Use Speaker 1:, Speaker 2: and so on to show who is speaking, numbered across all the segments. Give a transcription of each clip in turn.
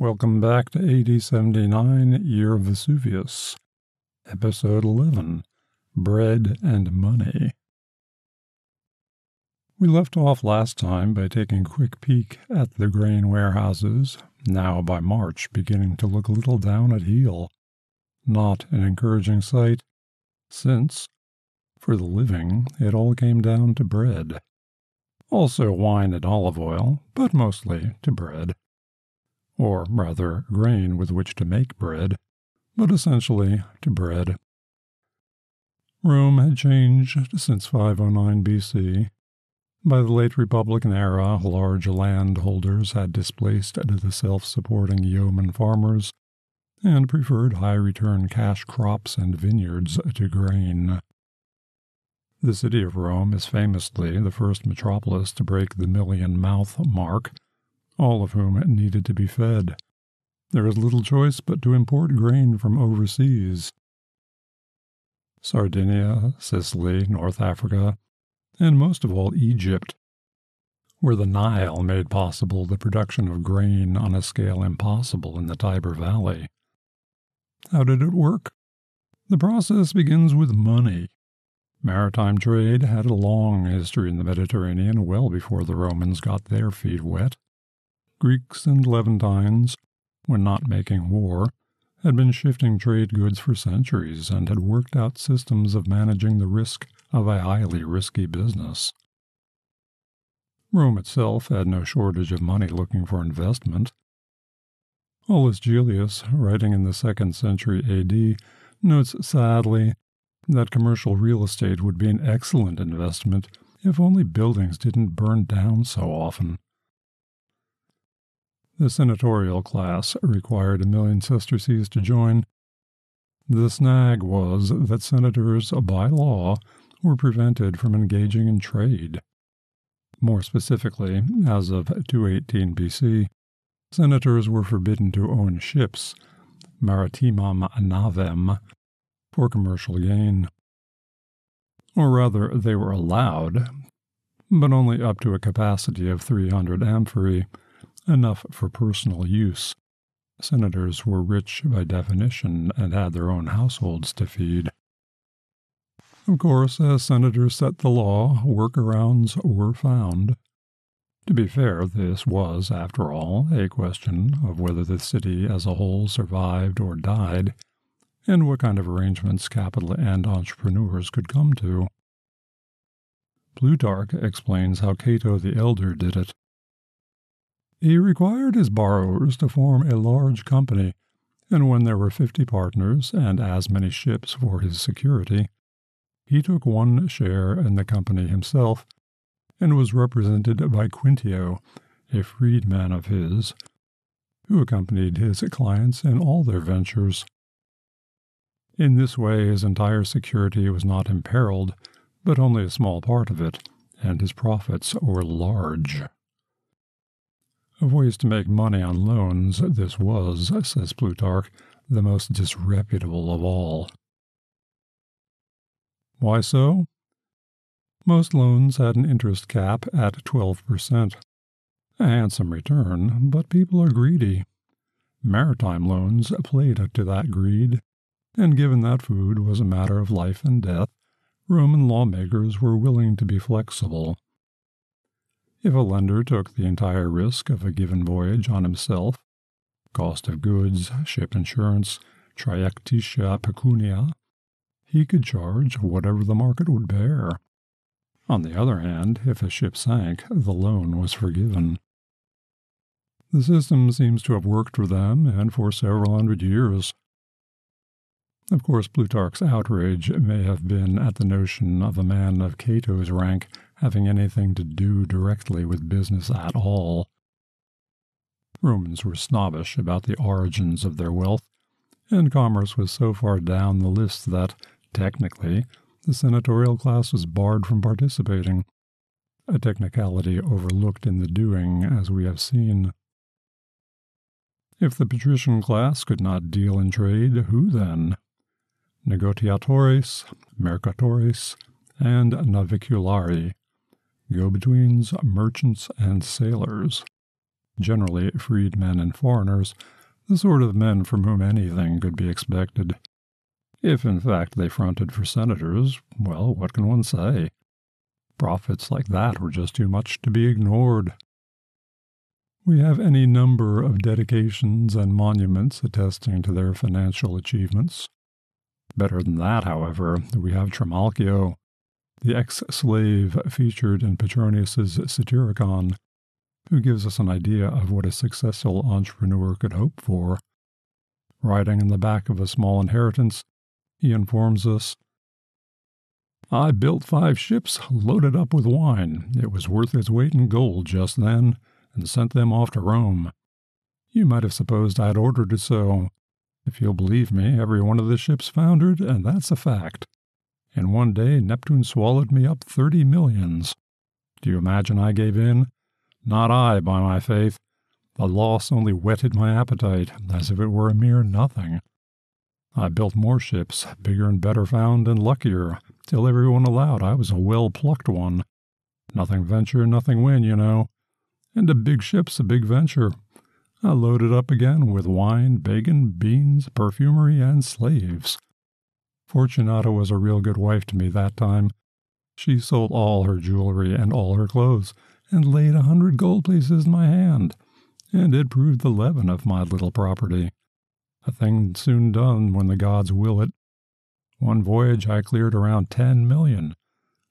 Speaker 1: Welcome back to AD 79 Year of Vesuvius, Episode 11 Bread and Money. We left off last time by taking a quick peek at the grain warehouses, now by March beginning to look a little down at heel. Not an encouraging sight, since, for the living, it all came down to bread. Also wine and olive oil, but mostly to bread or rather grain with which to make bread, but essentially to bread. Rome had changed since 509 BC. By the late Republican era, large landholders had displaced the self supporting yeoman farmers and preferred high return cash crops and vineyards to grain. The city of Rome is famously the first metropolis to break the million mouth mark all of whom needed to be fed. There was little choice but to import grain from overseas. Sardinia, Sicily, North Africa, and most of all Egypt, where the Nile made possible the production of grain on a scale impossible in the Tiber Valley. How did it work? The process begins with money. Maritime trade had a long history in the Mediterranean well before the Romans got their feet wet. Greeks and Levantines, when not making war, had been shifting trade goods for centuries and had worked out systems of managing the risk of a highly risky business. Rome itself had no shortage of money looking for investment. Aulus Gellius, writing in the second century AD, notes sadly that commercial real estate would be an excellent investment if only buildings didn't burn down so often. The senatorial class required a million sesterces to join. The snag was that senators, by law, were prevented from engaging in trade. More specifically, as of 218 BC, senators were forbidden to own ships, maritimam navem, for commercial gain. Or rather, they were allowed, but only up to a capacity of 300 amphorae, enough for personal use. Senators were rich by definition and had their own households to feed. Of course, as senators set the law, workarounds were found. To be fair, this was, after all, a question of whether the city as a whole survived or died, and what kind of arrangements capital and entrepreneurs could come to. Plutarch explains how Cato the Elder did it. He required his borrowers to form a large company, and when there were fifty partners and as many ships for his security, he took one share in the company himself and was represented by Quintio, a freedman of his, who accompanied his clients in all their ventures. In this way, his entire security was not imperiled, but only a small part of it, and his profits were large. Of ways to make money on loans, this was, says Plutarch, the most disreputable of all. Why so? Most loans had an interest cap at 12%. A handsome return, but people are greedy. Maritime loans played to that greed, and given that food was a matter of life and death, Roman lawmakers were willing to be flexible. If a lender took the entire risk of a given voyage on himself, cost of goods, ship insurance, traiecticia pecunia, he could charge whatever the market would bear. On the other hand, if a ship sank, the loan was forgiven. The system seems to have worked for them and for several hundred years. Of course, Plutarch's outrage may have been at the notion of a man of Cato's rank having anything to do directly with business at all. Romans were snobbish about the origins of their wealth, and commerce was so far down the list that, technically, the senatorial class was barred from participating, a technicality overlooked in the doing, as we have seen. If the patrician class could not deal in trade, who then? Negotiatores, mercatores, and naviculari go betweens, merchants, and sailors. generally freedmen and foreigners, the sort of men from whom anything could be expected. If in fact they fronted for senators, well, what can one say? Profits like that were just too much to be ignored. We have any number of dedications and monuments attesting to their financial achievements. Better than that, however, we have Trimalchio, the ex slave featured in Petronius's Satyricon, who gives us an idea of what a successful entrepreneur could hope for. Riding in the back of a small inheritance, he informs us I built five ships loaded up with wine. It was worth its weight in gold just then, and sent them off to Rome. You might have supposed I'd ordered it so. If you'll believe me, every one of the ships foundered, and that's a fact. In one day, Neptune swallowed me up thirty millions. Do you imagine I gave in? Not I, by my faith. The loss only whetted my appetite, as if it were a mere nothing. I built more ships, bigger and better found and luckier, till everyone allowed I was a well plucked one. Nothing venture, nothing win, you know. And a big ship's a big venture. I loaded up again with wine, bacon, beans, perfumery, and slaves. Fortunata was a real good wife to me that time. She sold all her jewelry and all her clothes, and laid a hundred gold pieces in my hand, and it proved the leaven of my little property. A thing soon done when the gods will it. One voyage I cleared around ten million.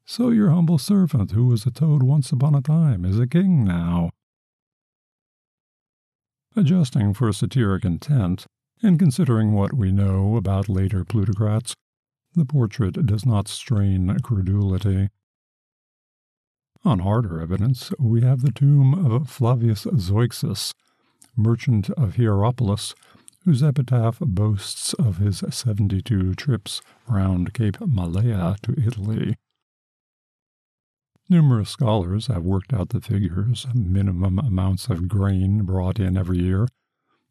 Speaker 1: So your humble servant, who was a toad once upon a time, is a king now. Adjusting for satiric intent, and considering what we know about later plutocrats, the portrait does not strain credulity. On harder evidence, we have the tomb of Flavius Zeuxis, merchant of Hierapolis, whose epitaph boasts of his 72 trips round Cape Malea to Italy. Numerous scholars have worked out the figures, minimum amounts of grain brought in every year,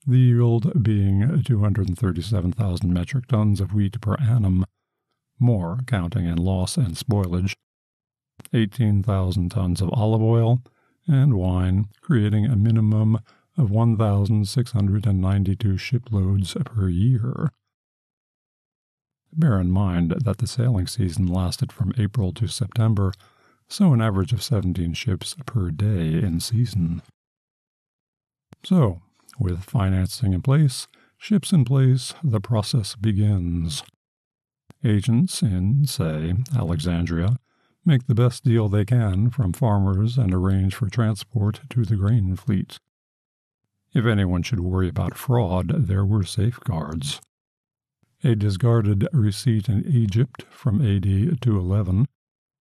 Speaker 1: the yield being 237,000 metric tons of wheat per annum, more counting in loss and spoilage, 18,000 tons of olive oil, and wine, creating a minimum of 1,692 shiploads per year. Bear in mind that the sailing season lasted from April to September, so an average of 17 ships per day in season. So, with financing in place, ships in place, the process begins. Agents in, say, Alexandria, make the best deal they can from farmers and arrange for transport to the grain fleet. If anyone should worry about fraud, there were safeguards. A discarded receipt in Egypt from AD 211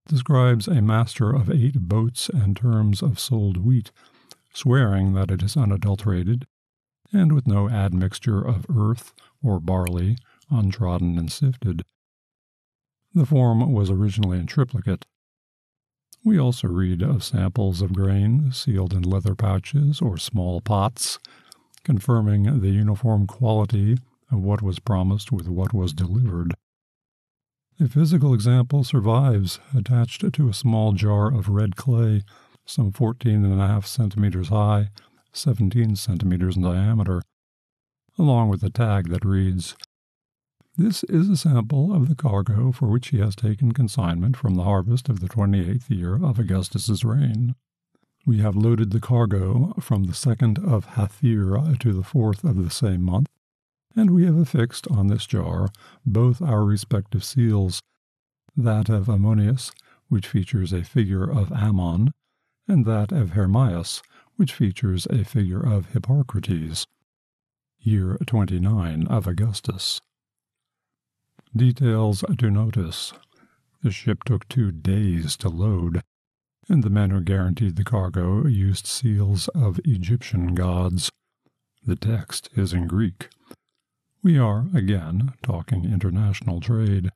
Speaker 1: describes a master of eight boats and terms of sold wheat, swearing that it is unadulterated, and with no admixture of earth or barley, untrodden and sifted. The form was originally in triplicate, we also read of samples of grain sealed in leather pouches or small pots, confirming the uniform quality of what was promised with what was delivered. A physical example survives attached to a small jar of red clay, some 14 and a half centimeters high, 17 centimeters in diameter, along with a tag that reads this is a sample of the cargo for which he has taken consignment from the harvest of the 28th year of Augustus's reign. We have loaded the cargo from the 2nd of Hathir to the 4th of the same month, and we have affixed on this jar both our respective seals, that of Ammonius, which features a figure of Ammon, and that of Hermias, which features a figure of Harpocrates, Year 29 of Augustus. Details to notice. The ship took two days to load, and the men who guaranteed the cargo used seals of Egyptian gods. The text is in Greek. We are, again, talking international trade.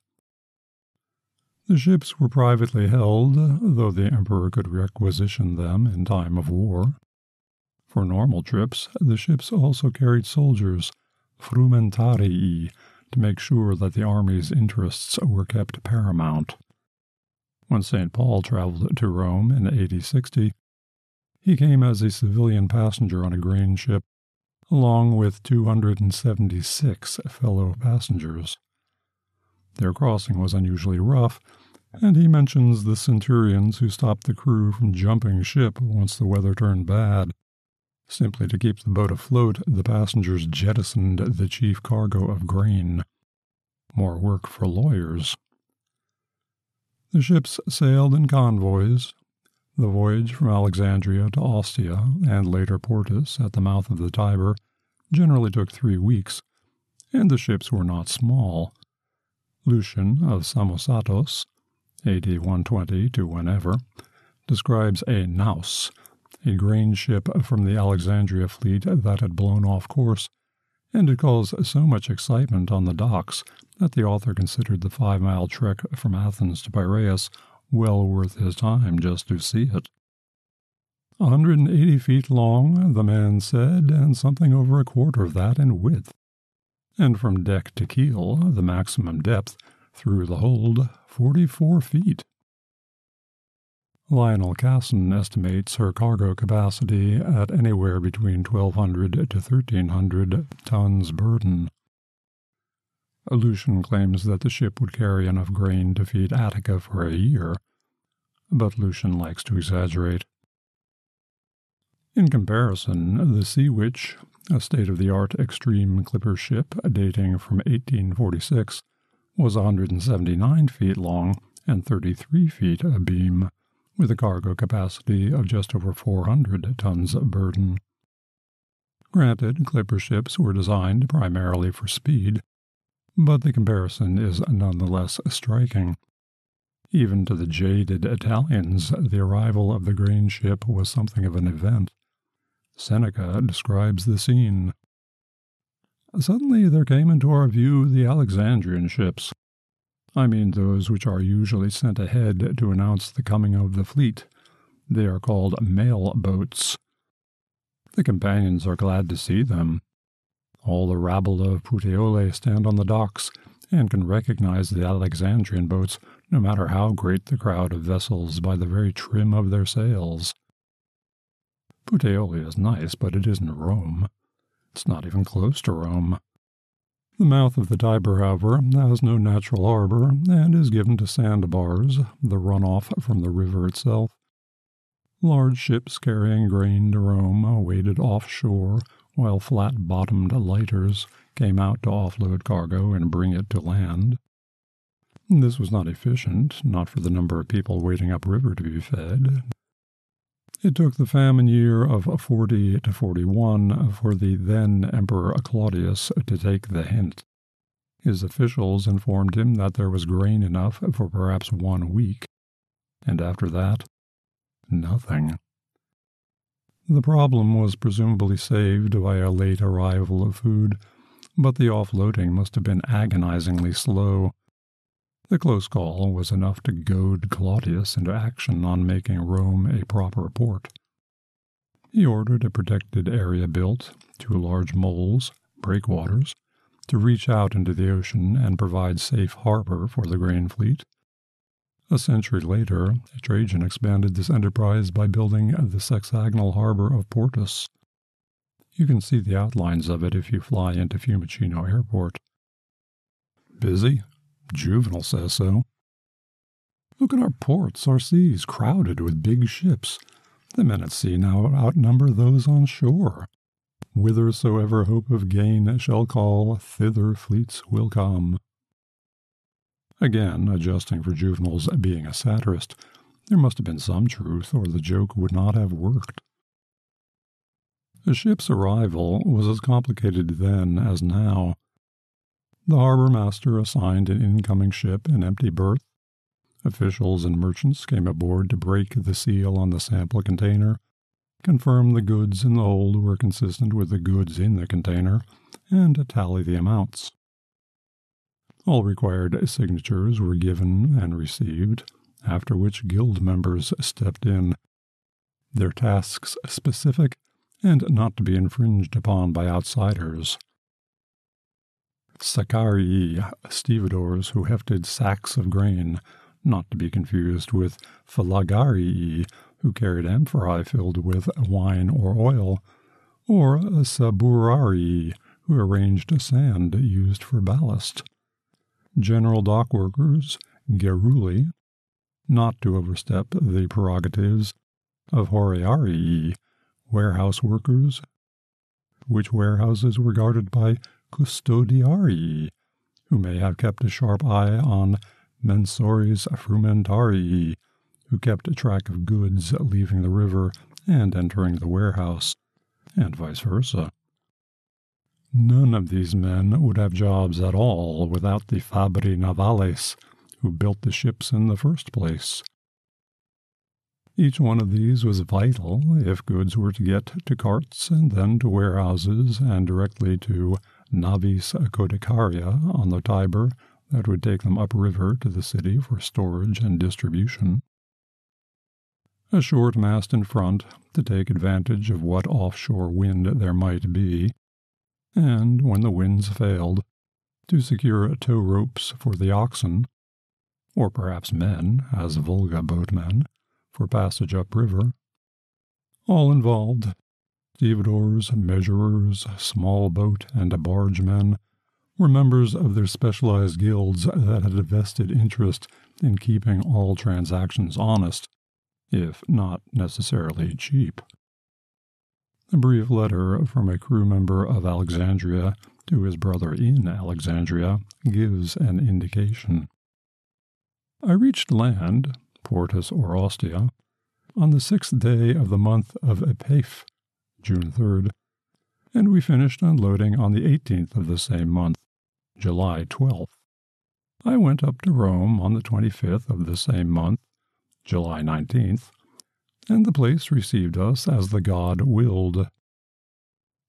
Speaker 1: The ships were privately held, though the emperor could requisition them in time of war. For normal trips, the ships also carried soldiers, frumentarii, to make sure that the army's interests were kept paramount. When St. Paul traveled to Rome in AD 60, He came as a civilian passenger on a grain ship, along with 276 fellow passengers. Their crossing was unusually rough, and he mentions the centurions who stopped the crew from jumping ship once the weather turned bad. Simply to keep the boat afloat, the passengers jettisoned the chief cargo of grain. More work for lawyers. The ships sailed in convoys. The voyage from Alexandria to Ostia and later Portus at the mouth of the Tiber generally took three weeks, and the ships were not small. Lucian of Samosata, AD 120 to whenever, describes a naus, a grain ship from the Alexandria fleet that had blown off course, and it caused so much excitement on the docks that the author considered the five mile trek from Athens to Piraeus well worth his time just to see it. A 180 feet long, the man said, and something over a quarter of that in width. And from deck to keel, the maximum depth through the hold, 44 feet. Lionel Casson estimates her cargo capacity at anywhere between 1,200 to 1,300 tons burden. Lucian claims that the ship would carry enough grain to feed Attica for a year, but Lucian likes to exaggerate. In comparison, the Sea Witch, a state of the art extreme clipper ship dating from 1846, was 179 feet long and 33 feet abeam with a cargo capacity of just over 400 tons of burden. Granted, clipper ships were designed primarily for speed, but the comparison is nonetheless striking. Even to the jaded Italians, the arrival of the grain ship was something of an event. Seneca describes the scene. Suddenly there came into our view the Alexandrian ships, I mean those which are usually sent ahead to announce the coming of the fleet. They are called mail boats. The companions are glad to see them. All the rabble of Puteoli stand on the docks and can recognize the Alexandrian boats, no matter how great the crowd of vessels, by the very trim of their sails. Puteoli is nice, but it isn't Rome. It's not even close to Rome. The mouth of the Tiber, however, has no natural harbor and is given to sandbars, the runoff from the river itself. Large ships carrying grain to Rome waited offshore, while flat bottomed lighters came out to offload cargo and bring it to land. This was not efficient, not for the number of people waiting upriver to be fed. It took the famine year of 40 to 41 for the then Emperor Claudius to take the hint. His officials informed him that there was grain enough for perhaps one week, and after that, nothing. The problem was presumably saved by a late arrival of food, but the offloading must have been agonizingly slow. The close call was enough to goad Claudius into action on making Rome a proper port. He ordered a protected area built, two large moles, breakwaters, to reach out into the ocean and provide safe harbor for the grain fleet. A century later, Trajan expanded this enterprise by building the sexagonal harbor of Portus. You can see the outlines of it if you fly into Fiumicino Airport. Busy? Juvenal says so. Look at our ports, our seas, crowded with big ships. The men at sea now outnumber those on shore. Whithersoever hope of gain shall call, thither fleets will come. Again, adjusting for Juvenal's being a satirist, there must have been some truth, or the joke would not have worked. A ship's arrival was as complicated then as now. The harbor master assigned an incoming ship an empty berth. Officials and merchants came aboard to break the seal on the sample container confirm the goods in the hold were consistent with the goods in the container, and tally the amounts. All required signatures were given and received, after which guild members stepped in. Their tasks specific and not to be infringed upon by outsiders. Saccarii, stevedores who hefted sacks of grain, not to be confused with Phalangarii, who carried amphorae filled with wine or oil, or saburarii, who arranged sand used for ballast. General dock workers, geruli, not to overstep the prerogatives of horrearii, warehouse workers, which warehouses were guarded by custodiarii, who may have kept a sharp eye on mensores frumentarii, who kept track of goods leaving the river and entering the warehouse, and vice versa. None of these men would have jobs at all without the fabri navales, who built the ships in the first place. Each one of these was vital if goods were to get to carts and then to warehouses and directly to navis codicaria on the Tiber that would take them upriver to the city for storage and distribution. A short mast in front to take advantage of what offshore wind there might be, and when the winds failed, to secure tow ropes for the oxen, or perhaps men, as Volga boatmen, for passage upriver. All involved stevedores, measurers, small boat and barge men were members of their specialized guilds that had a vested interest in keeping all transactions honest, if not necessarily cheap. A brief letter from a crew member of Alexandria to his brother in Alexandria gives an indication. I reached land, Portus or Ostia, on the sixth day of the month of Epiph, June 3rd, and we finished unloading on the 18th of the same month, July 12th. I went up to Rome on the 25th of the same month, July 19th, and the place received us as the god willed.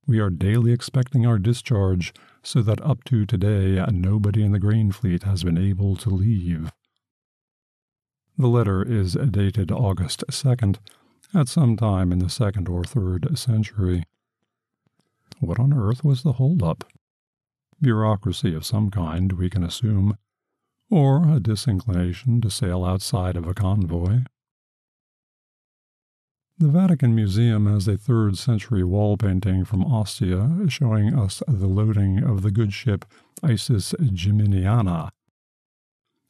Speaker 1: We are daily expecting our discharge, so that up to today nobody in the grain fleet has been able to leave. The letter is dated August 2nd, at some time in the second or third century. What on earth was the holdup? Bureaucracy of some kind, we can assume, or a disinclination to sail outside of a convoy. The Vatican Museum has a third century wall painting from Ostia showing us the loading of the good ship Isis Geminiana.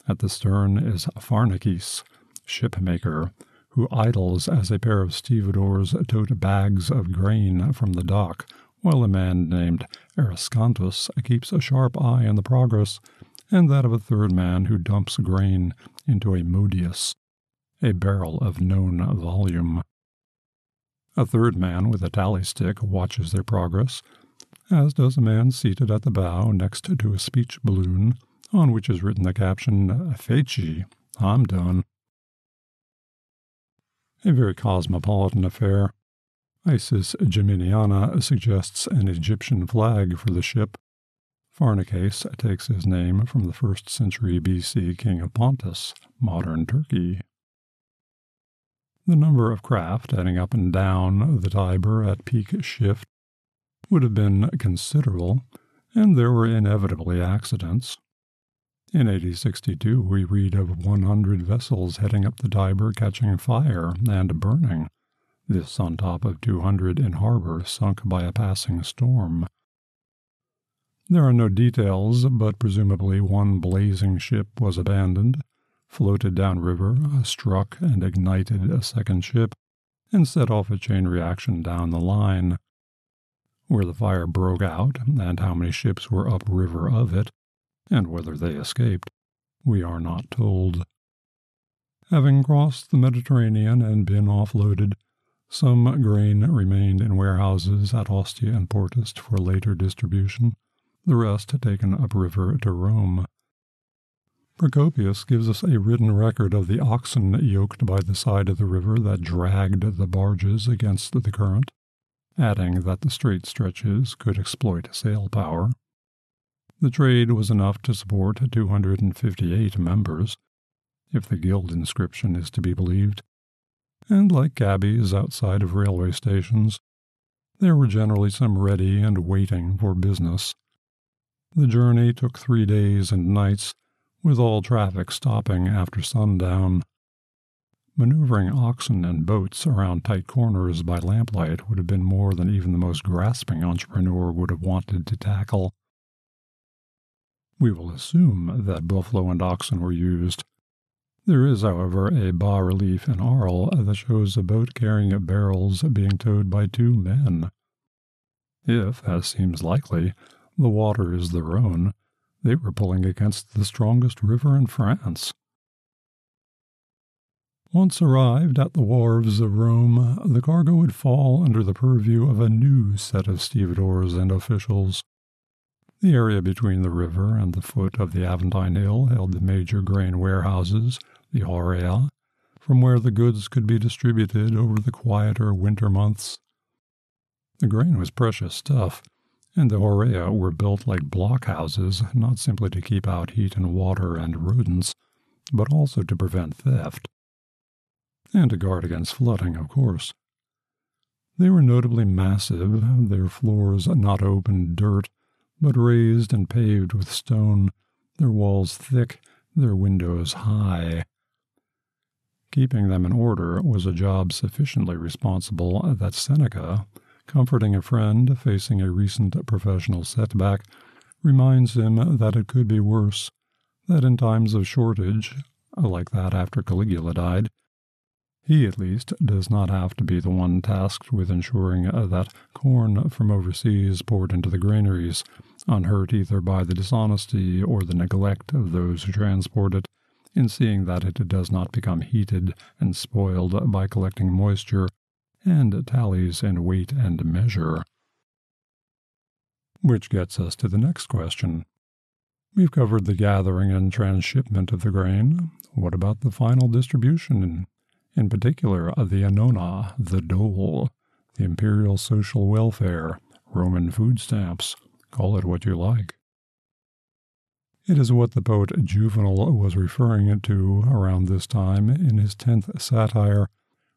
Speaker 1: At the stern is Pharnaces, shipmaker, who idles as a pair of stevedores tote bags of grain from the dock, while a man named Abascantus keeps a sharp eye on the progress, and that of a third man who dumps grain into a modius, a barrel of known volume. A third man with a tally stick watches their progress, as does a man seated at the bow next to a speech balloon on which is written the caption, Feci, I'm done. A very cosmopolitan affair. Isis Geminiana suggests an Egyptian flag for the ship. Pharnaces takes his name from the first century BC king of Pontus, modern Turkey. The number of craft heading up and down the Tiber at peak shift would have been considerable, and there were inevitably accidents. In 1862, we read of 100 vessels heading up the Tiber catching fire and burning, this on top of 200 in harbor sunk by a passing storm. There are no details, but presumably one blazing ship was abandoned, floated downriver, struck and ignited a second ship, and set off a chain reaction down the line. Where the fire broke out, and how many ships were upriver of it, and whether they escaped, we are not told. Having crossed the Mediterranean and been offloaded, some grain remained in warehouses at Ostia and Portus for later distribution, the rest taken upriver to Rome. Procopius gives us a written record of the oxen yoked by the side of the river that dragged the barges against the current, adding that the straight stretches could exploit sail power. The trade was enough to support 258 members, if the guild inscription is to be believed, and like cabbies outside of railway stations, there were generally some ready and waiting for business. The journey took three days and nights, with all traffic stopping after sundown. Maneuvering oxen and boats around tight corners by lamplight would have been more than even the most grasping entrepreneur would have wanted to tackle. We will assume that buffalo and oxen were used. There is, however, a bas relief in Arles that shows a boat carrying barrels being towed by two men. If, as seems likely, the water is the Rhone, they were pulling against the strongest river in France. Once arrived at the wharves of Rome, the cargo would fall under the purview of a new set of stevedores and officials. The area between the river and the foot of the Aventine Hill held the major grain warehouses, the Horrea, from where the goods could be distributed over the quieter winter months. The grain was precious stuff, and the Horrea were built like blockhouses, not simply to keep out heat and water and rodents, but also to prevent theft and to guard against flooding, of course. They were notably massive, their floors not open dirt, but raised and paved with stone, their walls thick, their windows high. Keeping them in order was a job sufficiently responsible that Seneca, comforting a friend facing a recent professional setback, reminds him that it could be worse, that in times of shortage, like that after Caligula died, he, at least, does not have to be the one tasked with ensuring that corn from overseas poured into the granaries, unhurt either by the dishonesty or the neglect of those who transport it, in seeing that it does not become heated and spoiled by collecting moisture, and tallies in weight and measure. Which gets us to the next question. We've covered the gathering and transshipment of the grain. What about the final distribution in particular the annona, the dole, the imperial social welfare, Roman food stamps, call it what you like. It is what the poet Juvenal was referring to around this time in his tenth satire,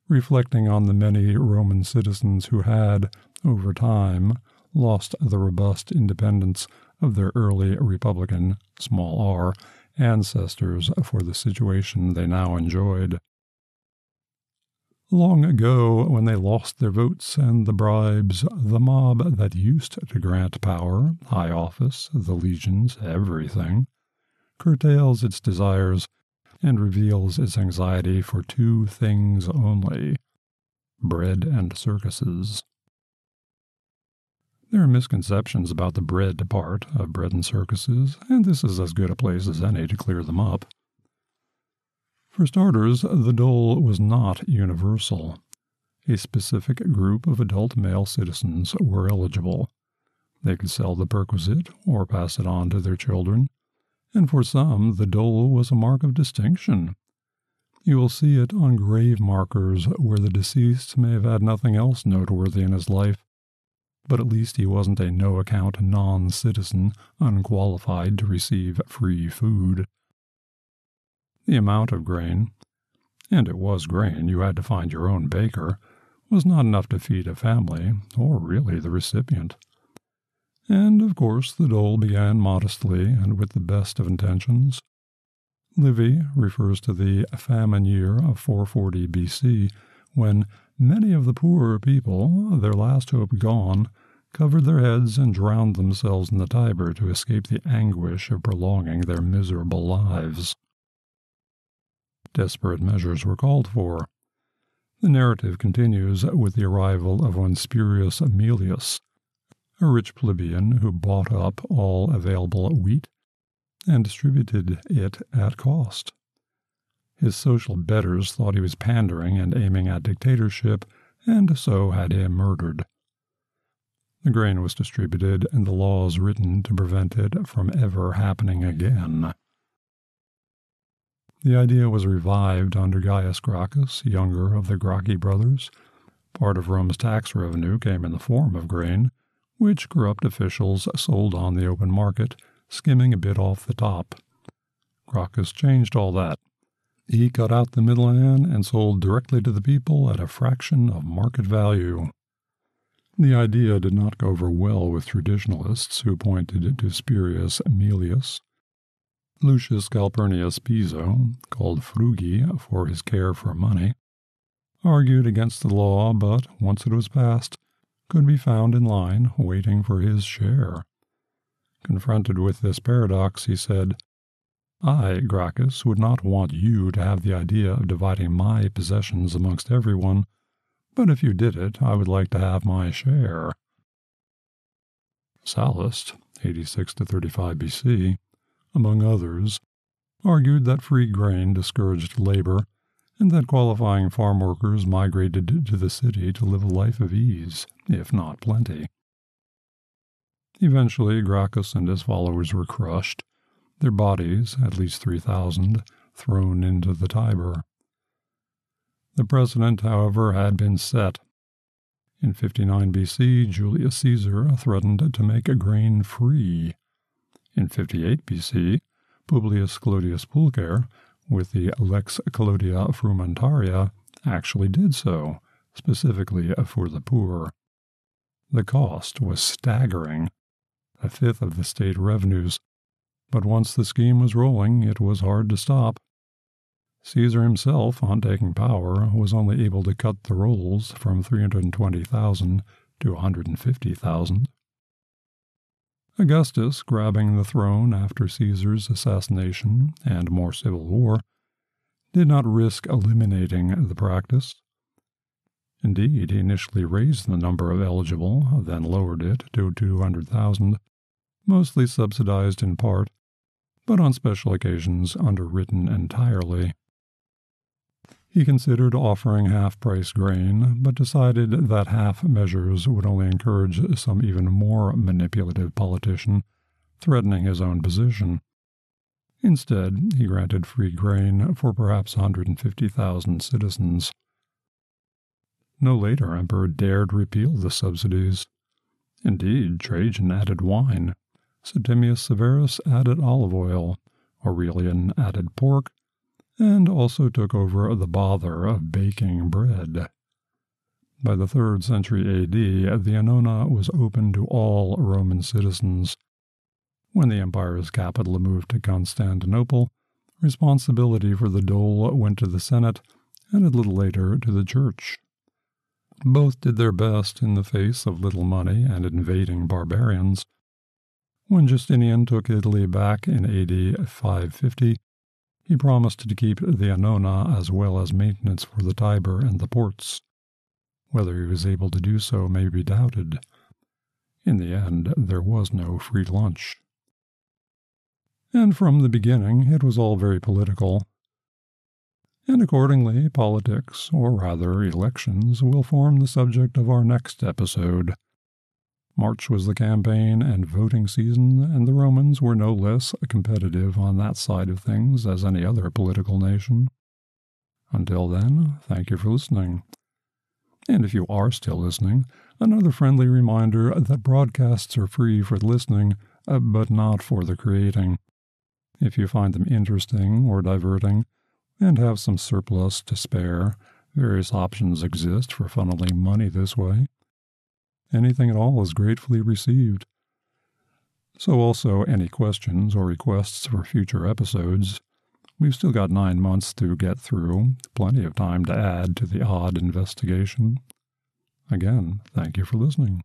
Speaker 1: reflecting on the many Roman citizens who had, over time, lost the robust independence of their early republican, small r, ancestors for the situation they now enjoyed. Long ago, when they lost their votes and the bribes, the mob that used to grant power, high office, the legions, everything, curtails its desires and reveals its anxiety for two things only bread and circuses. There are misconceptions about the bread part of bread and circuses, and this is as good a place as any to clear them up. For starters, the dole was not universal. A specific group of adult male citizens were eligible. They could sell the perquisite or pass it on to their children, and for some the dole was a mark of distinction. You will see it on grave markers where the deceased may have had nothing else noteworthy in his life, but at least he wasn't a no account non citizen unqualified to receive free food. The amount of grain, and it was grain, you had to find your own baker, was not enough to feed a family, or really the recipient. And, of course, the dole began modestly and with the best of intentions. Livy refers to the famine year of 440 BC, when many of the poorer people, their last hope gone, covered their heads and drowned themselves in the Tiber to escape the anguish of prolonging their miserable lives desperate measures were called for. The narrative continues with the arrival of one Spurius Aemilius, a rich plebeian who bought up all available wheat and distributed it at cost. His social betters thought he was pandering and aiming at dictatorship, and so had him murdered. The grain was distributed and the laws written to prevent it from ever happening again. The idea was revived under Gaius Gracchus, younger of the Gracchi brothers. Part of Rome's tax revenue came in the form of grain, which corrupt officials sold on the open market, skimming a bit off the top. Gracchus changed all that. He cut out the middleman and sold directly to the people at a fraction of market value. The idea did not go over well with traditionalists who pointed to Spurius Aemilius Lucius Calpurnius Piso, called Frugi for his care for money, argued against the law, but once it was passed, could be found in line waiting for his share. Confronted with this paradox, he said, I, Gracchus, would not want you to have the idea of dividing my possessions amongst everyone, but if you did it, I would like to have my share. Sallust, 86 to 35 BC, among others, argued that free grain discouraged labor and that qualifying farm workers migrated to the city to live a life of ease, if not plenty. Eventually, Gracchus and his followers were crushed, their bodies, at least 3,000, thrown into the Tiber. The precedent, however, had been set. In 59 BC, Julius Caesar threatened to make grain free. In 58 BC, Publius Clodius Pulcher, with the Lex Clodia Frumentaria, actually did so, specifically for the poor. The cost was staggering, a fifth of the state revenues, but once the scheme was rolling, it was hard to stop. Caesar himself, on taking power, was only able to cut the rolls from 320,000 to 150,000. Augustus, grabbing the throne after Caesar's assassination and more civil war, did not risk eliminating the practice. Indeed, he initially raised the number of eligible, then lowered it to 200,000, mostly subsidized in part, but on special occasions underwritten entirely. He considered offering half price grain, but decided that half measures would only encourage some even more manipulative politician, threatening his own position. Instead, he granted free grain for perhaps 150,000 citizens. No later emperor dared repeal the subsidies. Indeed, Trajan added wine, Septimius Severus added olive oil, Aurelian added pork, and also took over the bother of baking bread. By the 3rd century AD, the Annona was open to all Roman citizens. When the empire's capital moved to Constantinople, responsibility for the dole went to the Senate and a little later to the Church. Both did their best in the face of little money and invading barbarians. When Justinian took Italy back in AD 550, he promised to keep the Annona as well as maintenance for the Tiber and the ports. Whether he was able to do so may be doubted. In the end, there was no free lunch. And from the beginning, it was all very political. And accordingly, politics, or rather elections, will form the subject of our next episode. March was the campaign and voting season, and the Romans were no less competitive on that side of things as any other political nation. Until then, thank you for listening. And if you are still listening, another friendly reminder that broadcasts are free for listening, uh, but not for the creating. If you find them interesting or diverting, and have some surplus to spare, various options exist for funneling money this way. Anything at all is gratefully received. So, also, any questions or requests for future episodes. We've still got nine months to get through, plenty of time to add to the odd investigation. Again, thank you for listening.